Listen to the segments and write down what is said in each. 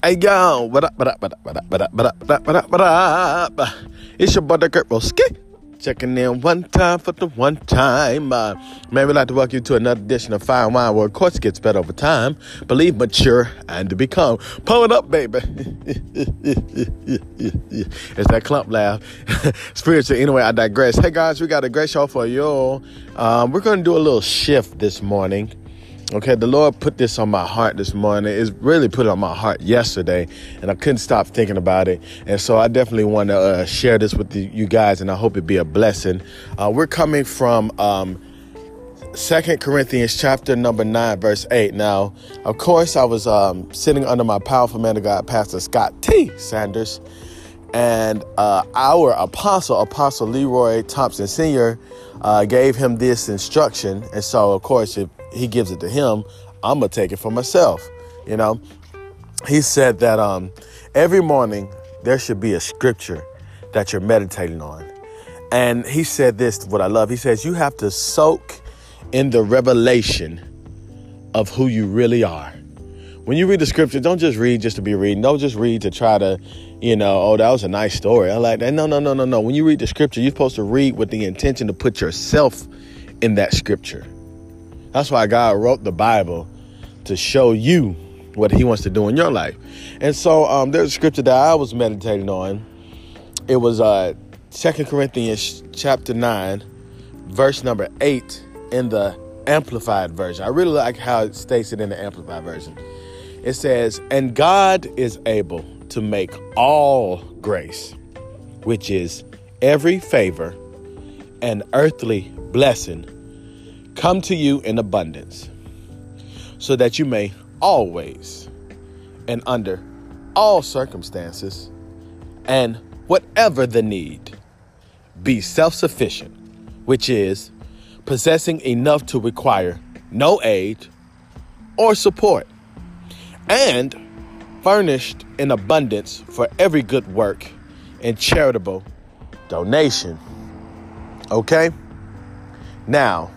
Hey yo, what up, what up, what up, what up, what up, what up, what up, what up, what up? It's your brother Kurt Roski. Checking in one time for the one time. Uh, man, we'd like to welcome you to another edition of Fire and Wine, where of course gets better over time. Believe, mature, and to become. Pull it up, baby. it's that clump laugh. Spiritual. Anyway, I digress. Hey guys, we got a great show for you. Um, we're going to do a little shift this morning. Okay, the Lord put this on my heart this morning. It's really put it on my heart yesterday, and I couldn't stop thinking about it. And so I definitely want to uh, share this with the, you guys, and I hope it be a blessing. Uh, we're coming from um, Second Corinthians chapter number nine, verse eight. Now, of course, I was um, sitting under my powerful man of God, Pastor Scott T. Sanders, and uh, our apostle, Apostle Leroy Thompson Sr., uh, gave him this instruction. And so, of course, if he gives it to him, I'm gonna take it for myself. You know, he said that um, every morning there should be a scripture that you're meditating on, and he said this. What I love, he says you have to soak in the revelation of who you really are. When you read the scripture, don't just read just to be reading. Don't just read to try to, you know, oh, that was a nice story. I like that. No, no, no, no, no. When you read the scripture, you're supposed to read with the intention to put yourself in that scripture. That's why God wrote the Bible to show you what He wants to do in your life. And so um, there's a scripture that I was meditating on. It was uh, 2 Corinthians chapter 9, verse number 8 in the Amplified Version. I really like how it states it in the Amplified Version. It says, And God is able to make all grace, which is every favor and earthly blessing come to you in abundance, so that you may always and under all circumstances and whatever the need be self sufficient, which is possessing enough to require no aid or support, and furnished in abundance for every good work and charitable donation. Okay? Now,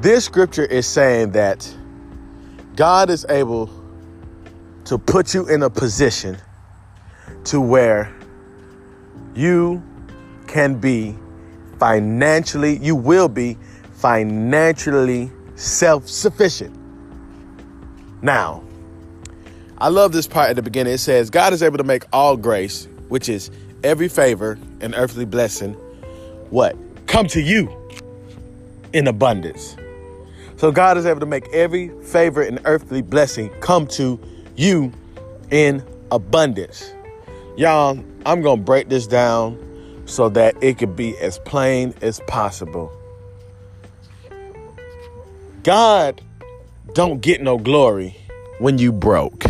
this scripture is saying that God is able to put you in a position to where you can be financially, you will be financially self sufficient. Now, I love this part at the beginning. It says, God is able to make all grace, which is every favor and earthly blessing, what? Come to you in abundance. So God is able to make every favor and earthly blessing come to you in abundance. Y'all, I'm going to break this down so that it could be as plain as possible. God don't get no glory when you broke.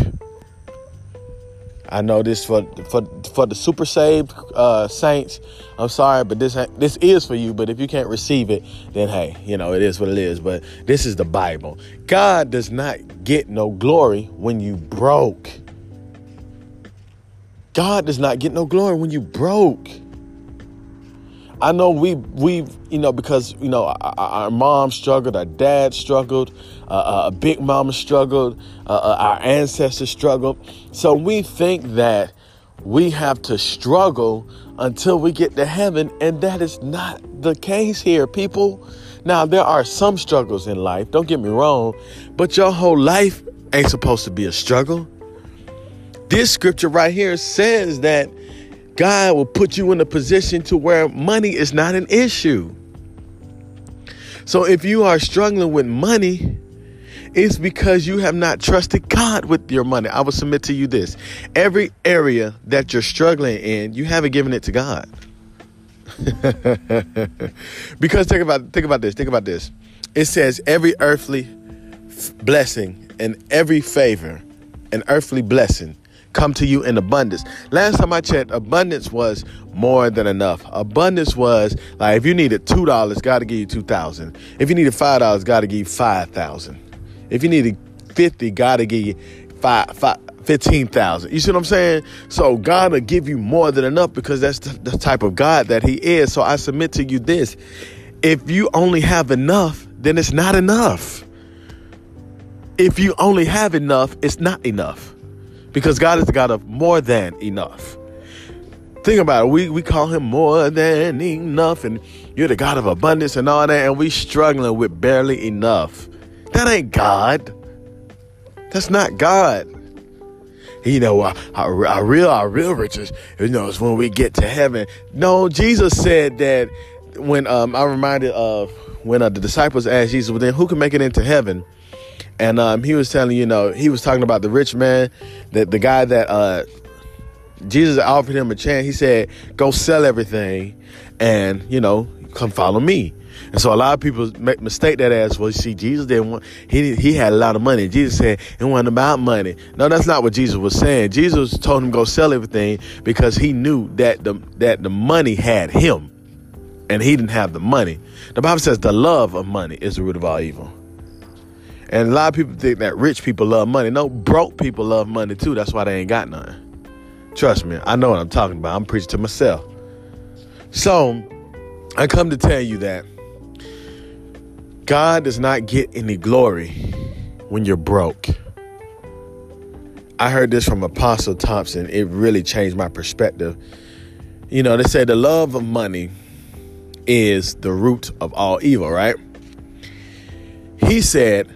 I know this for for for the super saved uh, saints. I'm sorry, but this this is for you. But if you can't receive it, then hey, you know it is what it is. But this is the Bible. God does not get no glory when you broke. God does not get no glory when you broke. I know we we you know because you know our, our mom struggled, our dad struggled, uh, uh, a big mama struggled, uh, uh, our ancestors struggled. So we think that we have to struggle until we get to heaven, and that is not the case here, people. Now there are some struggles in life. Don't get me wrong, but your whole life ain't supposed to be a struggle. This scripture right here says that God will put you in a position to where money is not an issue. So if you are struggling with money, it's because you have not trusted God with your money. I will submit to you this. Every area that you're struggling in, you haven't given it to God. because think about think about this, think about this. It says every earthly blessing and every favor, an earthly blessing come to you in abundance. Last time I checked, abundance was more than enough. Abundance was like if you needed two dollars, God to give you two thousand. If you needed five dollars, God to give you five thousand. If you needed fifty, God to give you five five. 15,000. You see what I'm saying? So God will give you more than enough because that's the, the type of God that He is. So I submit to you this. If you only have enough, then it's not enough. If you only have enough, it's not enough Because God is the God of more than enough. Think about it. We, we call him more than enough, and you're the God of abundance and all that, and we struggling with barely enough. That ain't God. That's not God. You know, our, our, our real our real riches, you know, is when we get to heaven. No, Jesus said that when um, I'm reminded of when uh, the disciples asked Jesus, "Well, then who can make it into heaven?" And um, he was telling you know he was talking about the rich man, that the guy that uh, Jesus offered him a chance. He said, "Go sell everything, and you know, come follow me." And so a lot of people make mistake that as well. You see, Jesus didn't want he he had a lot of money. Jesus said it wasn't about money. No, that's not what Jesus was saying. Jesus told him go sell everything because he knew that the that the money had him, and he didn't have the money. The Bible says the love of money is the root of all evil. And a lot of people think that rich people love money. No, broke people love money too. That's why they ain't got none. Trust me, I know what I'm talking about. I'm preaching to myself. So, I come to tell you that God does not get any glory when you're broke. I heard this from Apostle Thompson. It really changed my perspective. You know, they say the love of money is the root of all evil, right? He said,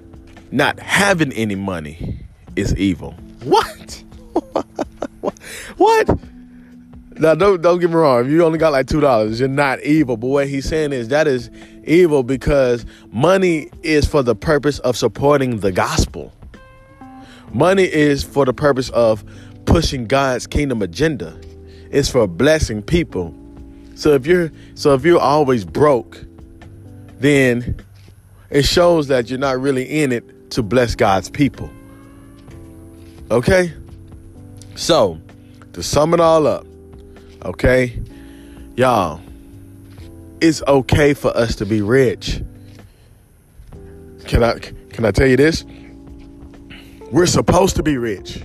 not having any money is evil. What? what? Now don't don't get me wrong. If you only got like two dollars, you're not evil. But what he's saying is that is evil because money is for the purpose of supporting the gospel. Money is for the purpose of pushing God's kingdom agenda. It's for blessing people. So if you're so if you're always broke, then it shows that you're not really in it to bless God's people. Okay? So, to sum it all up, okay? Y'all, it's okay for us to be rich. Can I can I tell you this? We're supposed to be rich.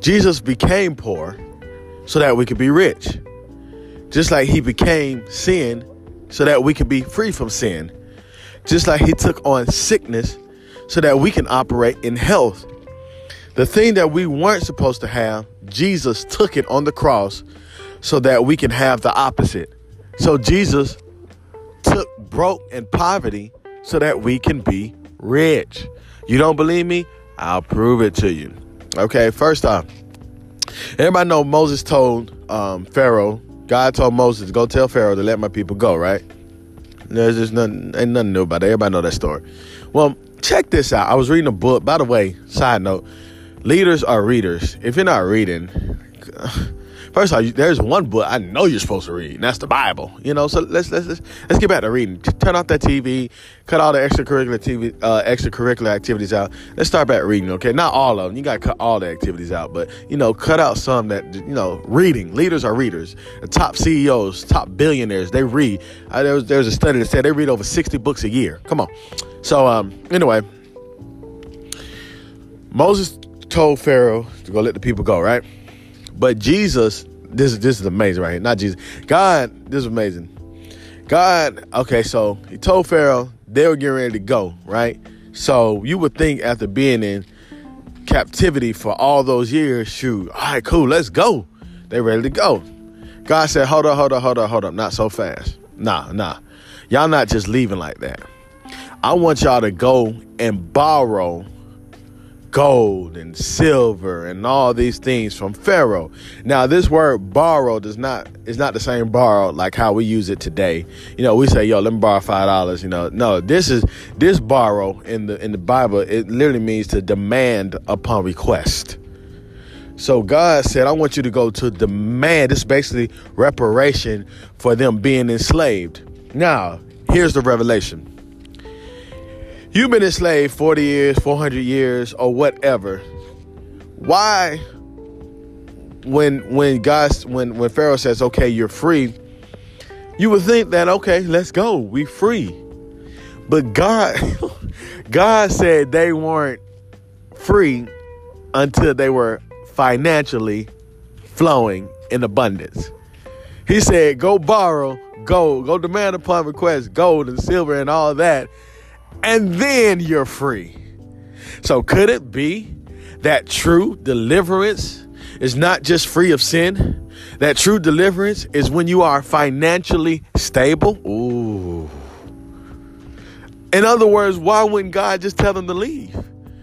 Jesus became poor so that we could be rich. Just like he became sin so that we could be free from sin. Just like he took on sickness so that we can operate in health. The thing that we weren't supposed to have, Jesus took it on the cross so that we can have the opposite. So Jesus took broke and poverty so that we can be rich. You don't believe me? I'll prove it to you. Okay, first off, everybody know Moses told um, Pharaoh, God told Moses, go tell Pharaoh to let my people go, right? There's just nothing, ain't nothing new about it. Everybody know that story. Well, check this out. I was reading a book. By the way, side note, leaders are readers. If you're not reading, first of all, there's one book I know you're supposed to read, and that's the Bible. You know, so let's let's let's, let's get back to reading. Turn off that TV, cut all the extracurricular TV, uh, extracurricular activities out. Let's start back reading. Okay, not all of them. You got to cut all the activities out, but you know, cut out some that you know. Reading. Leaders are readers. The top CEOs, top billionaires, they read. Uh, was there was a study that said they read over 60 books a year. Come on. So um, anyway, Moses told Pharaoh to go let the people go, right? But Jesus, this this is amazing right here. Not Jesus. God, this is amazing. God, okay, so he told Pharaoh they were getting ready to go, right? So you would think after being in captivity for all those years, shoot, all right, cool, let's go. They ready to go. God said, hold up, hold up, hold up, hold up, not so fast. Nah, nah. Y'all not just leaving like that. I want y'all to go and borrow gold and silver and all these things from Pharaoh. Now, this word borrow does not is not the same borrow like how we use it today. You know, we say, "Yo, let me borrow five dollars." You know, no, this is this borrow in the in the Bible. It literally means to demand upon request. So God said, "I want you to go to demand." This is basically reparation for them being enslaved. Now, here's the revelation. You've been enslaved 40 years, 400 years, or whatever. Why, when when God, when when Pharaoh says, "Okay, you're free," you would think that, "Okay, let's go, we free." But God, God said they weren't free until they were financially flowing in abundance. He said, "Go borrow gold, go demand upon request gold and silver and all that." And then you're free. So could it be that true deliverance is not just free of sin. That true deliverance is when you are financially stable. Ooh. In other words, why wouldn't God just tell them to leave?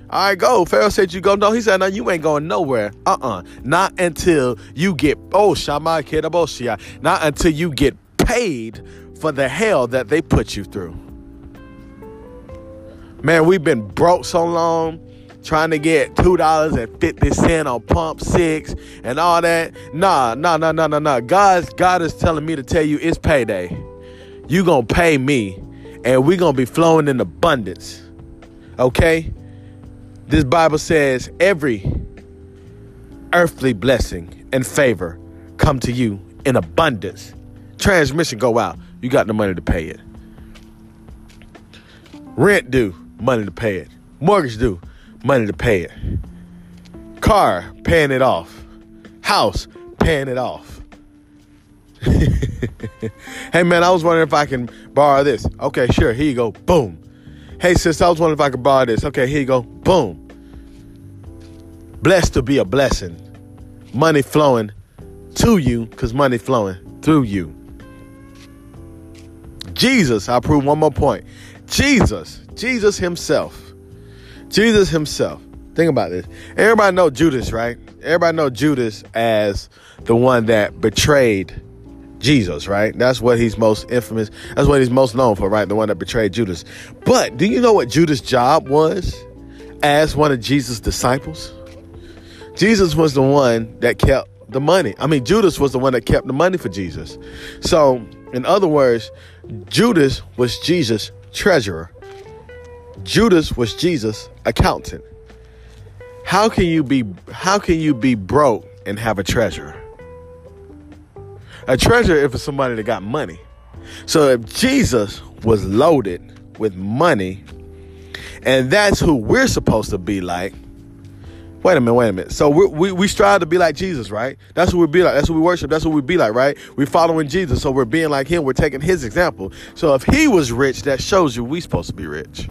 All right, go. Pharaoh said you go. No, he said, no, you ain't going nowhere. Uh-uh. Not until you get, oh, Shama Kedaboshia. Not until you get paid for the hell that they put you through. Man, we've been broke so long trying to get two dollars and fifty cent on pump six and all that. Nah, nah, nah, nah, nah, nah. God, God is telling me to tell you it's payday. You gonna pay me, and we gonna be flowing in abundance. Okay? This Bible says every earthly blessing and favor come to you in abundance. Transmission go out. You got the money to pay it. Rent due, money to pay it. Mortgage due, money to pay it. Car, paying it off. House, paying it off. hey man, I was wondering if I can borrow this. Okay, sure, here you go. Boom. Hey sis, I was wondering if I could borrow this. Okay, here you go. Boom. Blessed to be a blessing. Money flowing to you because money flowing through you. Jesus, I'll prove one more point. Jesus, Jesus himself Jesus himself. Think about this. Everybody know Judas, right? Everybody know Judas as the one that betrayed Jesus, right? That's what he's most infamous. That's what he's most known for, right? The one that betrayed Judas. But do you know what Judas' job was as one of Jesus' disciples? Jesus was the one that kept the money. I mean, Judas was the one that kept the money for Jesus. So, in other words, Judas was Jesus' treasurer. Judas was Jesus' accountant. How can you be how can you be broke and have a treasure? A treasure if it's somebody that got money. So if Jesus was loaded with money, and that's who we're supposed to be like. Wait a minute, wait a minute. So we, we, we strive to be like Jesus, right? That's what we be like. That's what we worship. That's what we be like, right? We're following Jesus, so we're being like him. We're taking his example. So if he was rich, that shows you we supposed to be rich.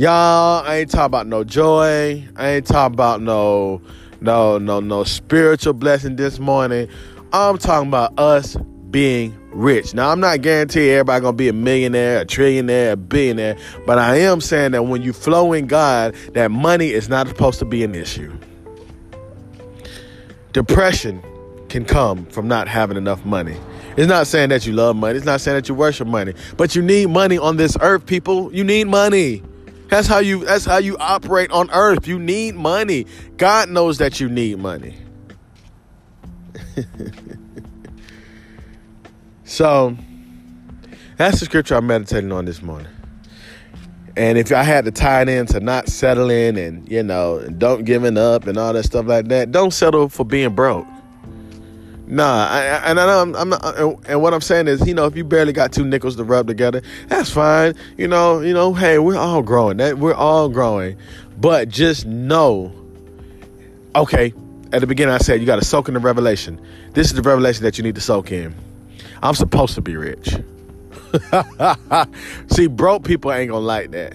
Y'all, I ain't talking about no joy. I ain't talking about no, no, no, no spiritual blessing this morning. I'm talking about us being rich. Now, I'm not guaranteeing everybody gonna be a millionaire, a trillionaire, a billionaire, but I am saying that when you flow in God, that money is not supposed to be an issue. Depression can come from not having enough money. It's not saying that you love money. It's not saying that you worship money. But you need money on this earth, people. You need money. That's how you that's how you operate on earth. You need money. God knows that you need money. so that's the scripture I'm meditating on this morning. And if I had to tie it in to not settling and you know, don't giving up and all that stuff like that, don't settle for being broke. Nah, I, and I I'm, I'm not, and what I'm saying is, you know, if you barely got two nickels to rub together, that's fine. You know, you know, hey, we're all growing. That we're all growing, but just know, okay. At the beginning, I said you got to soak in the revelation. This is the revelation that you need to soak in. I'm supposed to be rich. See, broke people ain't gonna like that.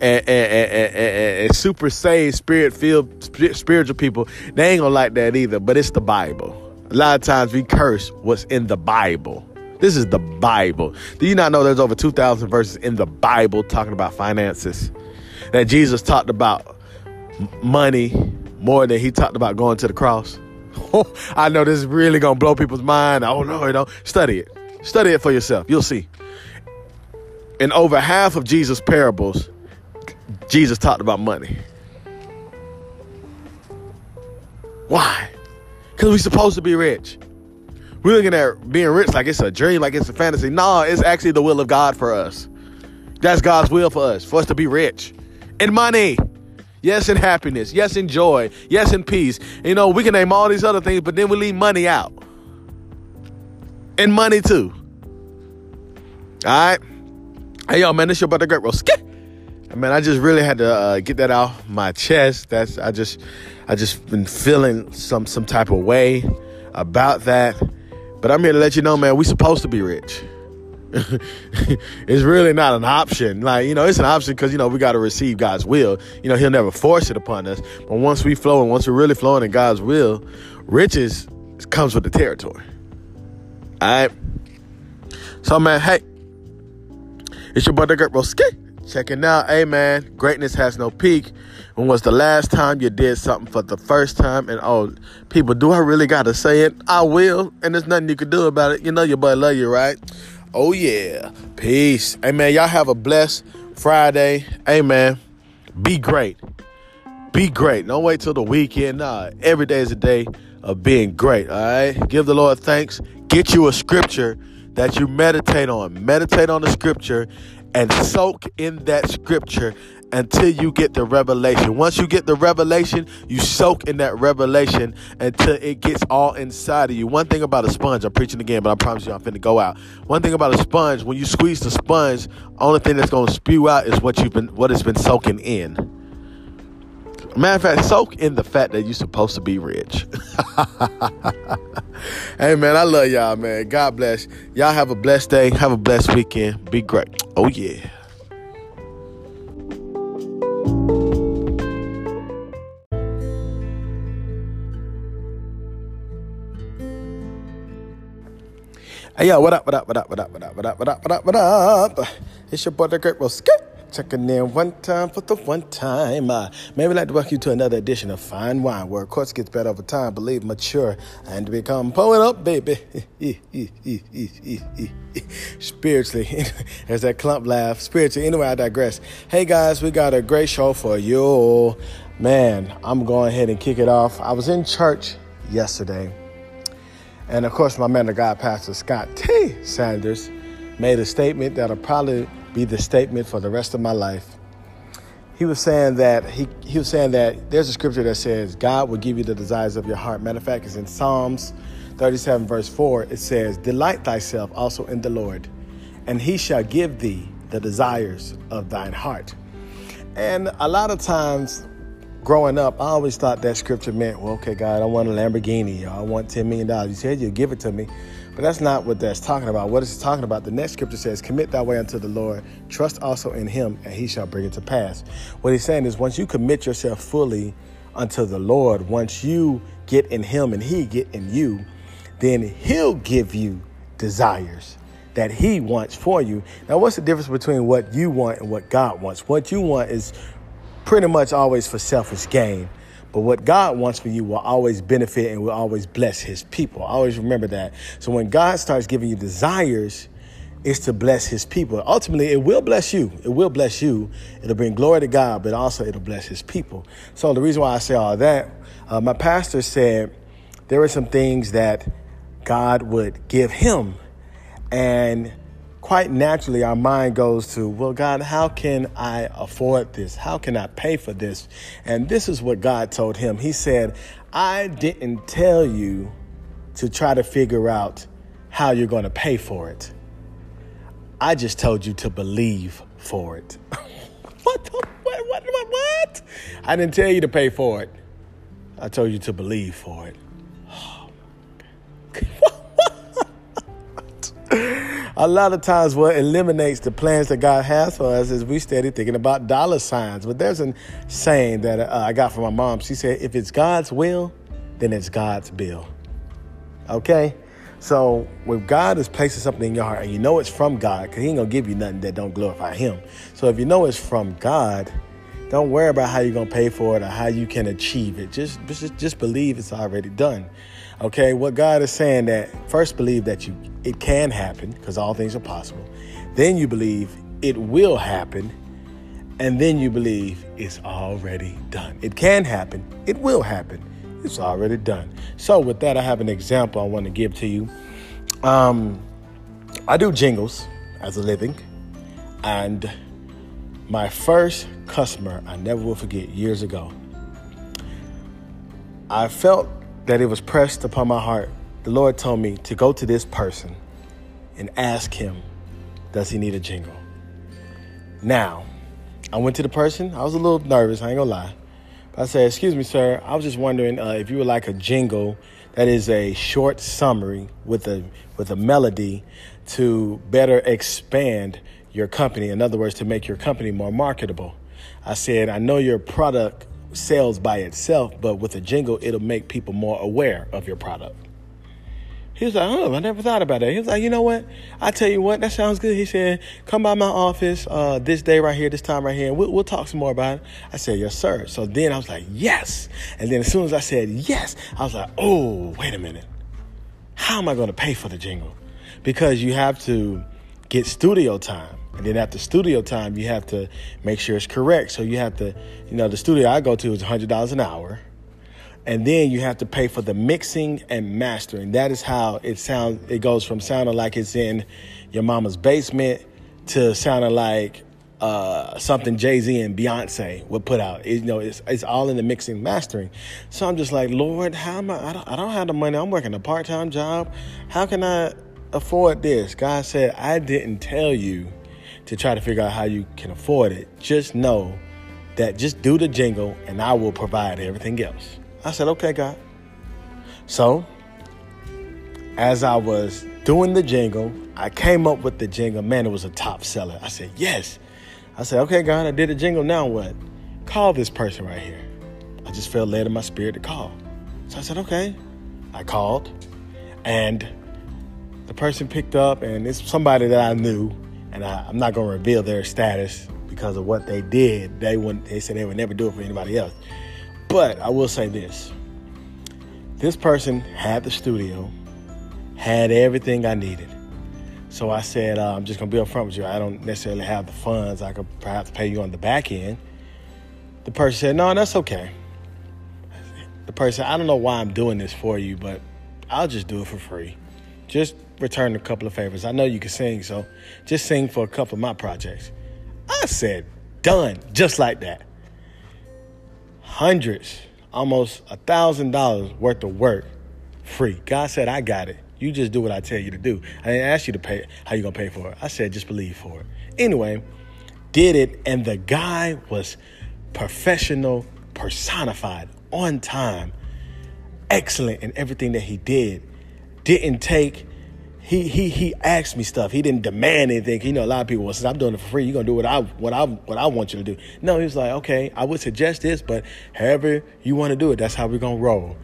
And, and, and, and super saved, spirit filled, spiritual people, they ain't gonna like that either. But it's the Bible. A lot of times we curse what's in the Bible. This is the Bible. Do you not know there's over 2,000 verses in the Bible talking about finances? That Jesus talked about money more than he talked about going to the cross. I know this is really going to blow people's mind. Oh, no, you know. Study it. Study it for yourself. You'll see. In over half of Jesus' parables, Jesus talked about money. Why? Because we're supposed to be rich. We're looking at being rich like it's a dream, like it's a fantasy. Nah, it's actually the will of God for us. That's God's will for us, for us to be rich. In money. Yes, in happiness. Yes, in joy. Yes, in peace. You know, we can name all these other things, but then we leave money out. And money too. All right. Hey, yo, man, this is your brother Great Roll. I mean, I just really had to uh, get that off my chest. That's I just I just been feeling some some type of way about that. But I'm here to let you know, man, we supposed to be rich. it's really not an option. Like, you know, it's an option because, you know, we got to receive God's will. You know, He'll never force it upon us. But once we flow and once we're really flowing in God's will, riches comes with the territory. All right. So, man, hey, it's your brother Gert Broski. Checking out, hey man, greatness has no peak. When was the last time you did something for the first time? And oh, people, do I really gotta say it? I will, and there's nothing you can do about it. You know your boy love you, right? Oh yeah. Peace. Hey man, y'all have a blessed Friday. Hey man, be great. Be great. Don't wait till the weekend. Nah, every day is a day of being great. All right. Give the Lord thanks. Get you a scripture that you meditate on. Meditate on the scripture and soak in that scripture until you get the revelation. Once you get the revelation, you soak in that revelation until it gets all inside of you. One thing about a sponge, I'm preaching again, but I promise you I'm finna go out. One thing about a sponge, when you squeeze the sponge, only thing that's gonna spew out is what you've been what it's been soaking in. Matter of fact, soak in the fact that you're supposed to be rich. hey man, I love y'all, man. God bless. Y'all have a blessed day. Have a blessed weekend. Be great. Oh yeah. Hey yo, what up, what up, what up, what up, what up, what up, what up, what up, what up? It's your boy the Great Rosket. Checking in one time for the one time. Uh, maybe like to welcome you to another edition of Fine Wine, where of course gets better over time, believe, mature, and become pulling up, baby. Spiritually, as that clump laugh. Spiritually, anyway, I digress. Hey guys, we got a great show for you. Man, I'm going ahead and kick it off. I was in church yesterday and of course, my man of God, Pastor Scott T. Sanders, made a statement that'll probably be the statement for the rest of my life. He was saying that he, he was saying that there's a scripture that says God will give you the desires of your heart. Matter of fact, it's in Psalms 37, verse 4. It says, Delight thyself also in the Lord, and he shall give thee the desires of thine heart. And a lot of times growing up, I always thought that scripture meant, well, okay, God, I want a Lamborghini, I want $10 million. You said you'll give it to me. But that's not what that's talking about. What it's talking about, the next scripture says, Commit thy way unto the Lord, trust also in him, and he shall bring it to pass. What he's saying is, once you commit yourself fully unto the Lord, once you get in him and he get in you, then he'll give you desires that he wants for you. Now, what's the difference between what you want and what God wants? What you want is pretty much always for selfish gain. But what God wants for you will always benefit and will always bless his people. Always remember that. So when God starts giving you desires, it's to bless his people. Ultimately, it will bless you. It will bless you. It'll bring glory to God, but also it'll bless his people. So the reason why I say all that, uh, my pastor said there were some things that God would give him. And quite naturally our mind goes to, well, God, how can I afford this? How can I pay for this? And this is what God told him. He said, I didn't tell you to try to figure out how you're going to pay for it. I just told you to believe for it. what, the, what, what, what, what? I didn't tell you to pay for it. I told you to believe for it. a lot of times what eliminates the plans that God has for us is we steady thinking about dollar signs. But there's a saying that uh, I got from my mom. She said, if it's God's will, then it's God's bill. Okay? So when God is placing something in your heart and you know it's from God, because he ain't going to give you nothing that don't glorify him. So if you know it's from God, don't worry about how you're going to pay for it or how you can achieve it. Just, just, just believe it's already done. Okay, what God is saying that first believe that you it can happen because all things are possible. Then you believe it will happen, and then you believe it's already done. It can happen. It will happen. It's already done. So with that, I have an example I want to give to you. Um, I do jingles as a living, and my first customer I never will forget years ago. I felt that it was pressed upon my heart. The Lord told me to go to this person and ask him, does he need a jingle? Now, I went to the person. I was a little nervous, I ain't gonna lie. But I said, excuse me, sir, I was just wondering uh, if you would like a jingle That is a short summary with a with a melody to better expand your company. In other words, to make your company more marketable. I said, I know your product sells by itself, but with a jingle, it'll make people more aware of your product. He was like, oh, I never thought about that. He was like, you know what? I tell you what, that sounds good. He said, come by my office uh, this day right here, this time right here, and we'll, we'll talk some more about it. I said, yes, sir. So then I was like, yes. And then as soon as I said yes, I was like, oh, wait a minute. How am I going to pay for the jingle? Because you have to get studio time. And then after studio time, you have to make sure it's correct. So you have to, you know, the studio I go to is $100 an hour and then you have to pay for the mixing and mastering. That is how it sounds. It goes from sounding like it's in your mama's basement to sounding like uh, something Jay Z and Beyonce would put out. It, you know, it's it's all in the mixing mastering. So I'm just like, Lord, how am I? I don't, I don't have the money. I'm working a part time job. How can I afford this? God said, I didn't tell you to try to figure out how you can afford it. Just know that just do the jingle, and I will provide everything else. I said, okay, God. So, as I was doing the jingle, I came up with the jingle. Man, it was a top seller. I said, yes. I said, okay, God, I did the jingle. Now what? Call this person right here. I just felt led in my spirit to call. So I said, okay. I called, and the person picked up, and it's somebody that I knew, and I, am not to reveal their status because of what they did. They wouldn't. They said they would never do it for anybody else. But I will say this this person had the studio, had everything I needed. So I said, uh, I'm just to be upfront with you. I don't necessarily have the funds. I could perhaps pay you on the back end. The person said, No, that's okay. The person, I don't know why I'm doing this for you, but I'll just do it for free. Just return a couple of favors. I know you can sing, so just sing for a couple of my projects. I said, Done, just like that hundreds, almost a thousand dollars worth of work free. God said, I got it. You just do what I tell you to do. I didn't ask you to pay how you gonna pay for it. I said just believe for it. Anyway, did it, and the guy was professional, personified, on time, excellent in everything that he did. Didn't take he he he asked me stuff. He didn't demand anything. You know, a lot of people, well, since I'm doing it for free, you're gonna do what I what I what I want you to do. No, he was like, okay, I would suggest this, but however you want to do it, that's how we're gonna roll.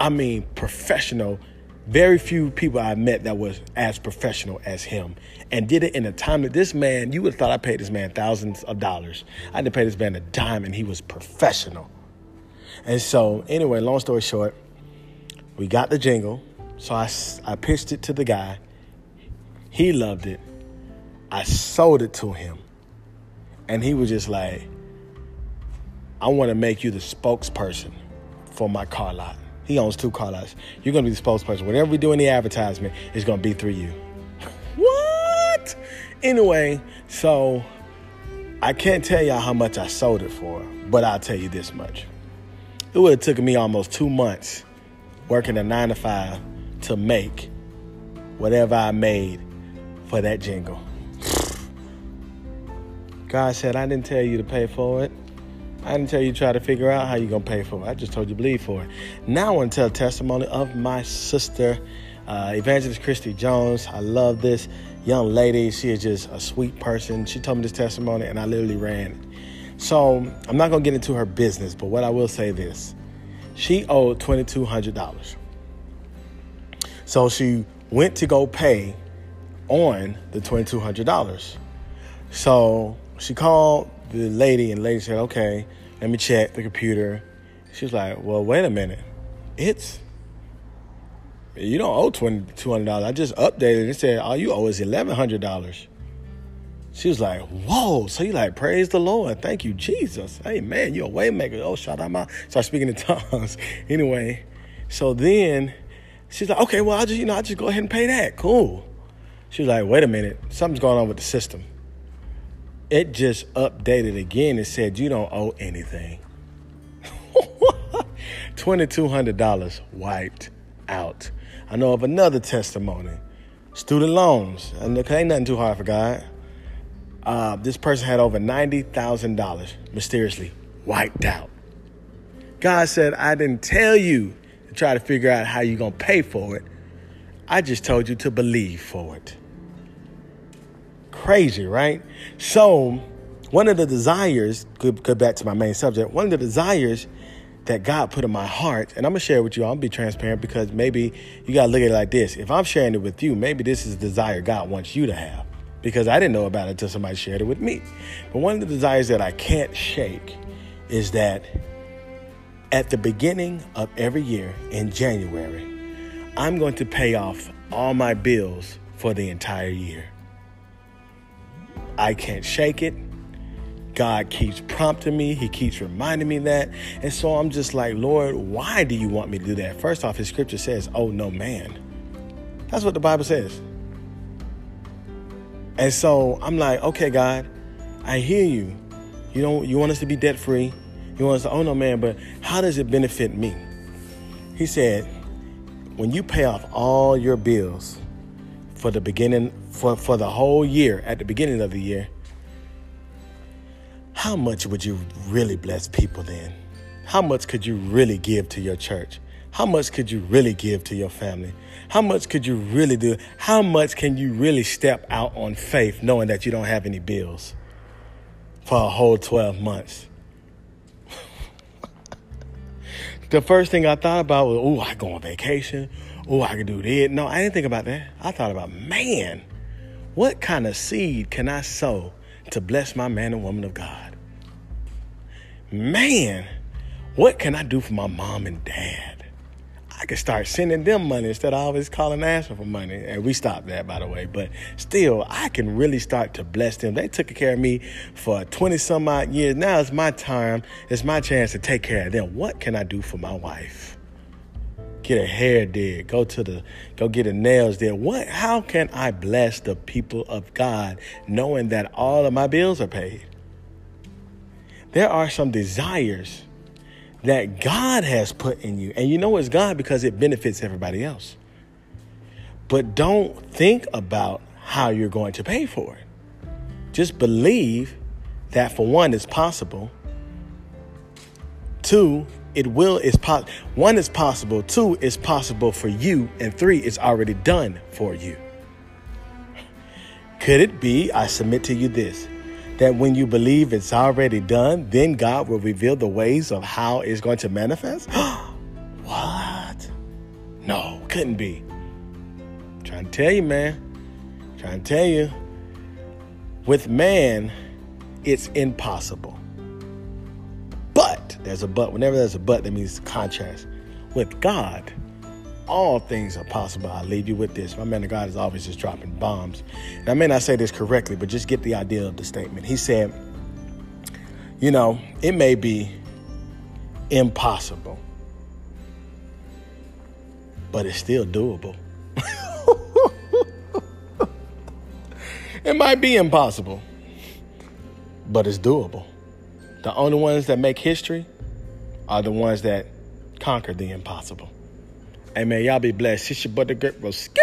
I mean, professional. Very few people I met that was as professional as him, and did it in a time that this man. You would have thought I paid this man thousands of dollars. I didn't pay this man a dime, and he was professional. And so, anyway, long story short, we got the jingle so I, I pitched it to the guy. He loved it. I sold it to him. And he was just like, I want to make you the spokesperson for my car lot. He owns two car lots. You're going to be the spokesperson. Whatever we do in the advertisement, it's going to be through you. what? Anyway, so I can't tell y'all how much I sold it for, but I'll tell you this much. It would have taken me almost two months working a nine to five to make whatever I made for that jingle. God said, I didn't tell you to pay for it. I didn't tell you to try to figure out how you're going to pay for it. I just told you to believe for it. Now I want to tell testimony of my sister, uh, Evangelist Christy Jones. I love this young lady. She is just a sweet person. She told me this testimony, and I literally ran. So I'm not going to get into her business, but what I will say this. She owed $2,200. So she went to go pay on the $2,200. So she called the lady, and the lady said, Okay, let me check the computer. She was like, Well, wait a minute. It's, you don't owe $2,200. I just updated it. said, All you owe is $1,100. She was like, Whoa. So you like, Praise the Lord. Thank you, Jesus. Hey, man, you're a waymaker. Oh, shout out my. Start speaking in tongues. anyway, so then She's like, okay, well, I just, you know, I just go ahead and pay that. Cool. She was like, wait a minute, something's going on with the system. It just updated again and said you don't owe anything. $2,200 wiped out. I know of another testimony. Student loans. And there ain't nothing too hard for God. Uh, this person had over $90,000 mysteriously wiped out. God said, I didn't tell you try to figure out how you're going to pay for it. I just told you to believe for it. Crazy, right? So, one of the desires, go, go back to my main subject, one of the desires that God put in my heart, and I'm gonna share it with you. I'll be transparent because maybe you gotta look at it like this. If I'm sharing it with you, maybe this is a desire God wants you to have. Because I didn't know about it until somebody shared it with me. But one of the desires that I can't shake is that at the beginning of every year in January, I'm going to pay off all my bills for the entire year. I can't shake it. God keeps prompting me. He keeps reminding me that. And so I'm just like, Lord, why do you want me to do that? First off, his scripture says, oh no man. That's what the Bible says. And so I'm like, okay, God, I hear you. You don't you want us to be debt free. You wants to, oh no man, but how does it benefit me? He said, when you pay off all your bills for the beginning for, for the whole year, at the beginning of the year, how much would you really bless people then? How much could you really give to your church? How much could you really give to your family? How much could you really do? How much can you really step out on faith knowing that you don't have any bills for a whole 12 months? The first thing I thought about was, oh, I go on vacation. Oh, I can do this. No, I didn't think about that. I thought about, man, what kind of seed can I sow to bless my man and woman of God? Man, what can I do for my mom and dad? I could start sending them money instead of always calling asking for money. And we stopped that, by the way. But still, I can really start to bless them. They took care of me for 20 some odd years. Now it's my time. It's my chance to take care of them. What can I do for my wife? Get a hair did. Go to the, go get her nails did. What, how can I bless the people of God knowing that all of my bills are paid? There are some desires that God has put in you. And you know it's God because it benefits everybody else. But don't think about how you're going to pay for it. Just believe that for one, it's possible. Two, it will is po- one is possible, two is possible for you, and three is already done for you. Could it be, I submit to you this, that when you believe it's already done, then God will reveal the ways of how it's going to manifest? what? No, couldn't be. I'm trying to tell you, man. I'm trying to tell you. With man, it's impossible. But there's a but. Whenever there's a but, that means contrast. With God, all things are possible. I'll leave you with this. My man of God is always just dropping bombs. And I may not say this correctly, but just get the idea of the statement. He said, you know, it may be impossible, but it's still doable. it might be impossible, but it's doable. The only ones that make history are the ones that conquer the impossible. Hey man, y'all be blessed. It's your brother Great Roski.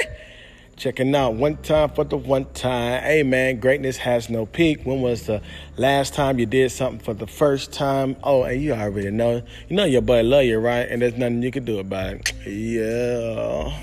Checking out one time for the one time. Hey man, greatness has no peak. When was the last time you did something for the first time? Oh, and you already know. You know your boy love you, right? And there's nothing you can do about it. Yeah.